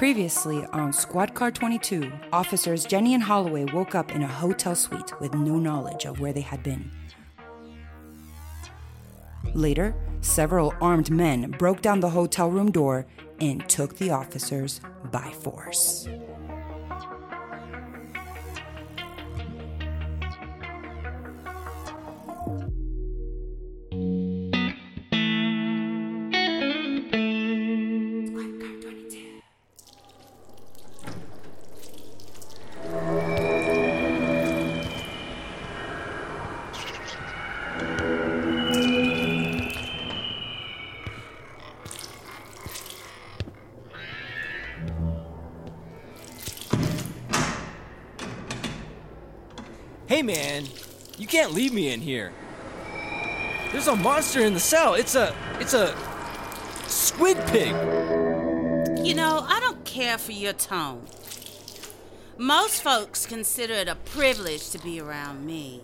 Previously on Squad Car 22, officers Jenny and Holloway woke up in a hotel suite with no knowledge of where they had been. Later, several armed men broke down the hotel room door and took the officers by force. Hey man, you can't leave me in here. There's a monster in the cell. It's a it's a squid pig. You know, I don't care for your tone. Most folks consider it a privilege to be around me.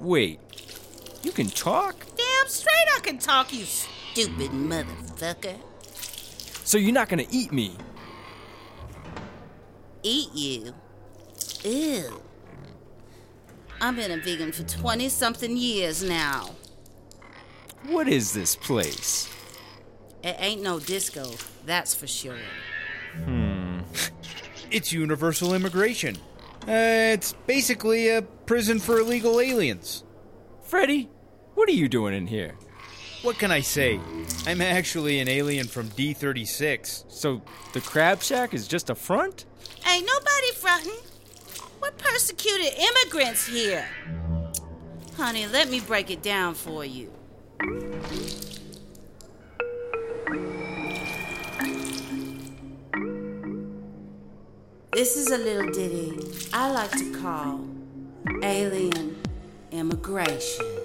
Wait. You can talk? Damn straight I can talk, you stupid motherfucker. So you're not going to eat me. Eat you? Ew. I've been a vegan for 20 something years now. What is this place? It ain't no disco, that's for sure. Hmm. it's universal immigration. Uh, it's basically a prison for illegal aliens. Freddy, what are you doing in here? What can I say? I'm actually an alien from D36. So the crab shack is just a front? Ain't nobody frontin'. We're persecuted immigrants here. Honey, let me break it down for you. This is a little ditty I like to call Alien Immigration.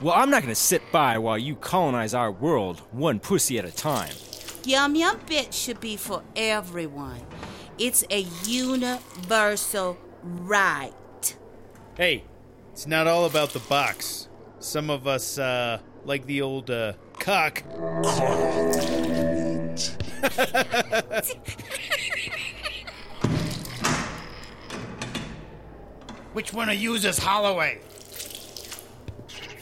Well, I'm not to sit by while you colonize our world one pussy at a time. Yum Yum Bit should be for everyone. It's a universal right. Hey, it's not all about the box. Some of us, uh, like the old, uh, cock. Which one of yous is Holloway?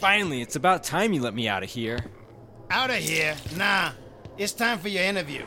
Finally, it's about time you let me out of here. Out of here? Nah. It's time for your interview.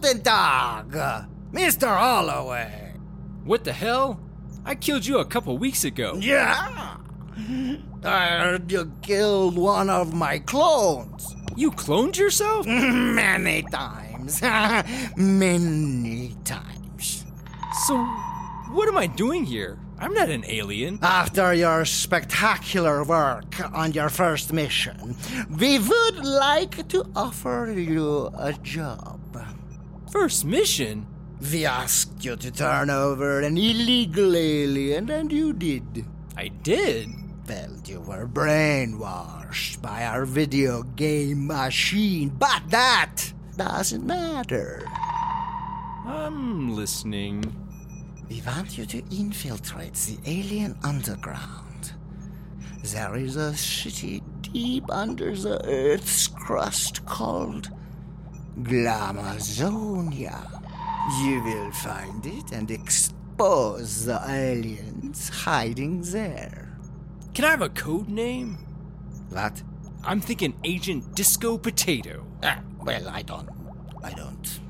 Guten Tag, Mr. Holloway. What the hell? I killed you a couple weeks ago. Yeah. I heard you killed one of my clones. You cloned yourself? Many times. Many times. So, what am I doing here? I'm not an alien. After your spectacular work on your first mission, we would like to offer you a job. First mission? We asked you to turn over an illegal alien, and you did. I did. Well, you were brainwashed by our video game machine, but that doesn't matter. I'm listening. We want you to infiltrate the alien underground. There is a city deep under the Earth's crust called Glamazonia. You will find it and expose the aliens hiding there. Can I have a code name? What? I'm thinking Agent Disco Potato. Ah, well, I don't. I don't.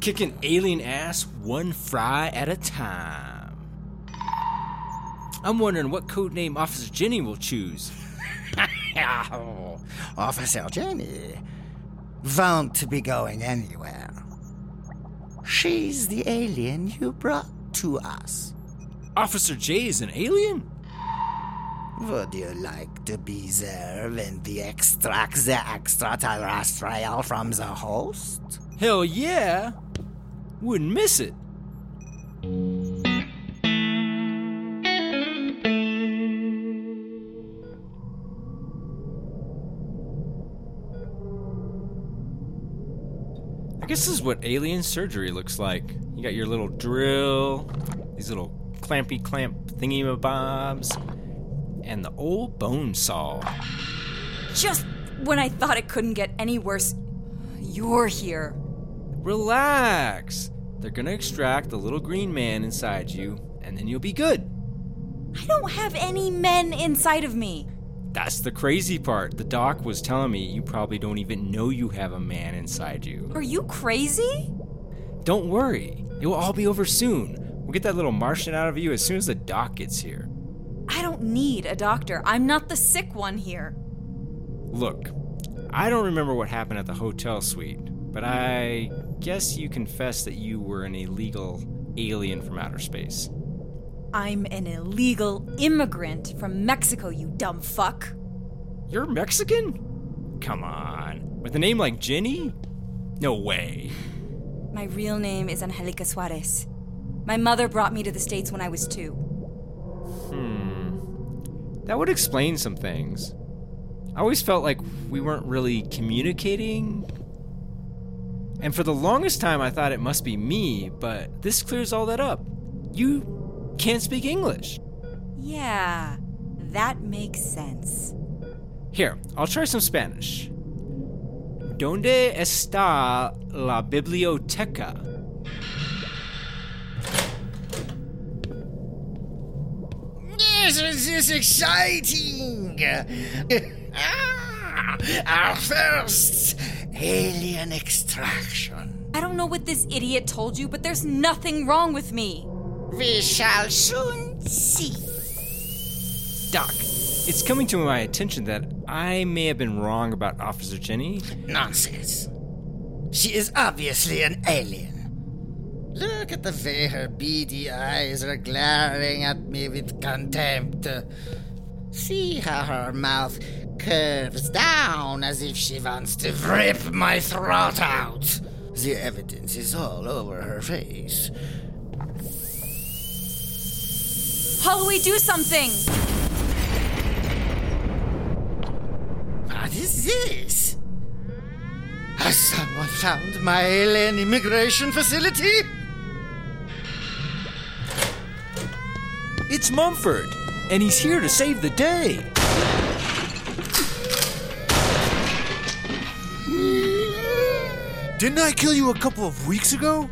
Kicking alien ass one fry at a time. I'm wondering what code name Officer Jenny will choose. Officer Jenny won't be going anywhere. She's the alien you brought to us. Officer J is an alien? Would you like to be there when we extract the extraterrestrial from the host? Hell yeah! Wouldn't miss it. Guess this is what alien surgery looks like. You got your little drill, these little clampy clamp thingy bobs, and the old bone saw. Just when I thought it couldn't get any worse, you're here. Relax. They're gonna extract the little green man inside you, and then you'll be good. I don't have any men inside of me. That's the crazy part. The doc was telling me you probably don't even know you have a man inside you. Are you crazy? Don't worry, it will all be over soon. We'll get that little Martian out of you as soon as the doc gets here. I don't need a doctor. I'm not the sick one here. Look, I don't remember what happened at the hotel suite, but I guess you confessed that you were an illegal alien from outer space. I'm an illegal immigrant from Mexico, you dumb fuck. You're Mexican? Come on. With a name like Jenny? No way. My real name is Angelica Suarez. My mother brought me to the States when I was two. Hmm. That would explain some things. I always felt like we weren't really communicating. And for the longest time, I thought it must be me, but this clears all that up. You can't speak English. Yeah, that makes sense. Here, I'll try some Spanish. ¿Dónde está la biblioteca? This is exciting! Ah, Our first alien extraction. I don't know what this idiot told you, but there's nothing wrong with me. We shall soon see. Doc, it's coming to my attention that I may have been wrong about Officer Jenny. Nonsense. She is obviously an alien. Look at the way her beady eyes are glaring at me with contempt. See how her mouth curves down as if she wants to rip my throat out. The evidence is all over her face. Holloway, do we do something! What is this? Has someone found my alien immigration facility? It's Mumford, and he's here to save the day. Didn't I kill you a couple of weeks ago?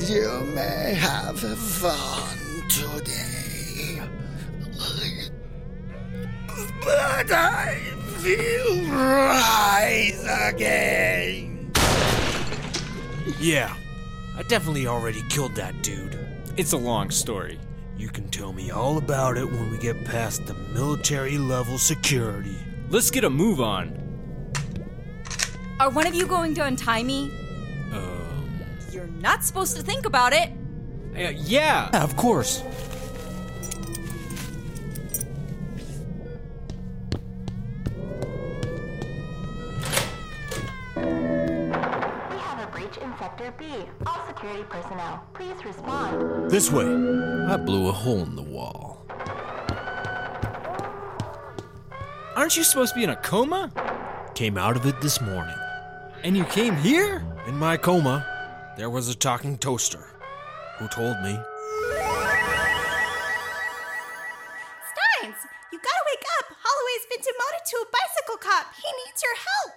You may have won today. But I will rise again. Yeah, I definitely already killed that dude. It's a long story. You can tell me all about it when we get past the military level security. Let's get a move on. Are one of you going to untie me? Um, You're not supposed to think about it. Uh, yeah. Of course. We have a breach in Sector B. All security personnel, please respond. This way. I blew a hole in the wall. Aren't you supposed to be in a coma? Came out of it this morning. And you came here? In my coma, there was a talking toaster who told me Steins, you gotta wake up. Holloway's been demoted to a bicycle cop. He needs your help.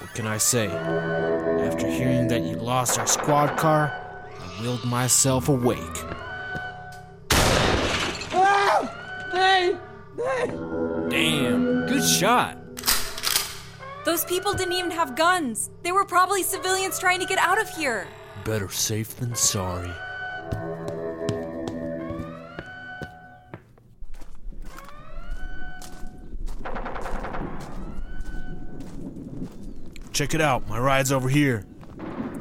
What can I say? After hearing that you lost our squad car, I willed myself awake. Damn, good shot. Those people didn't even have guns. They were probably civilians trying to get out of here. Better safe than sorry. Check it out, my ride's over here.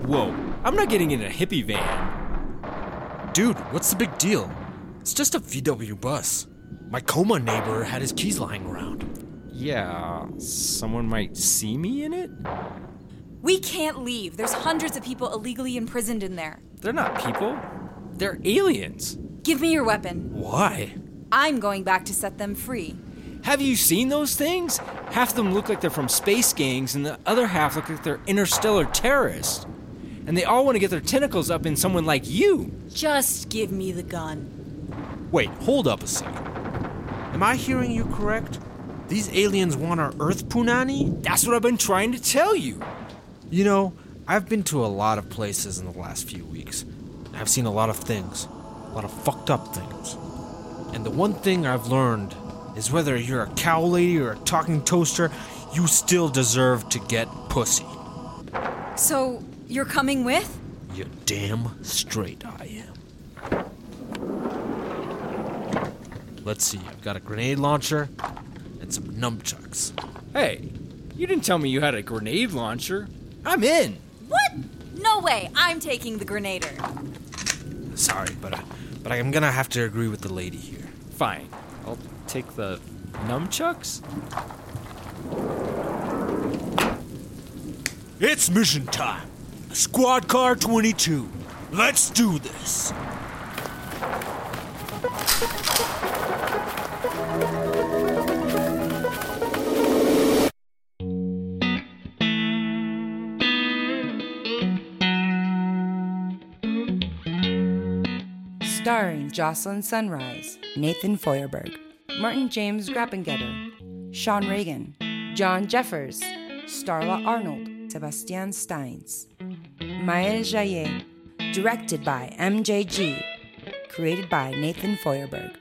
Whoa, I'm not getting in a hippie van. Dude, what's the big deal? It's just a VW bus. My coma neighbor had his keys lying around. Yeah, someone might see me in it? We can't leave. There's hundreds of people illegally imprisoned in there. They're not people, they're aliens. Give me your weapon. Why? I'm going back to set them free. Have you seen those things? Half of them look like they're from space gangs, and the other half look like they're interstellar terrorists. And they all want to get their tentacles up in someone like you. Just give me the gun. Wait, hold up a second. Am I hearing you correct? These aliens want our Earth Punani? That's what I've been trying to tell you. You know, I've been to a lot of places in the last few weeks. I've seen a lot of things, a lot of fucked up things. And the one thing I've learned is whether you're a cow lady or a talking toaster, you still deserve to get pussy. So, you're coming with? You're damn straight I am. Let's see, I've got a grenade launcher and some nunchucks. Hey, you didn't tell me you had a grenade launcher. I'm in. What? No way. I'm taking the grenader. Sorry, but I, but I'm gonna have to agree with the lady here. Fine. I'll take the nunchucks. It's mission time. Squad car 22. Let's do this. Jocelyn Sunrise, Nathan Feuerberg, Martin James Grappengetter, Sean Reagan, John Jeffers, Starla Arnold, Sebastian Steins, Maël Jaillet, directed by MJG, created by Nathan Feuerberg.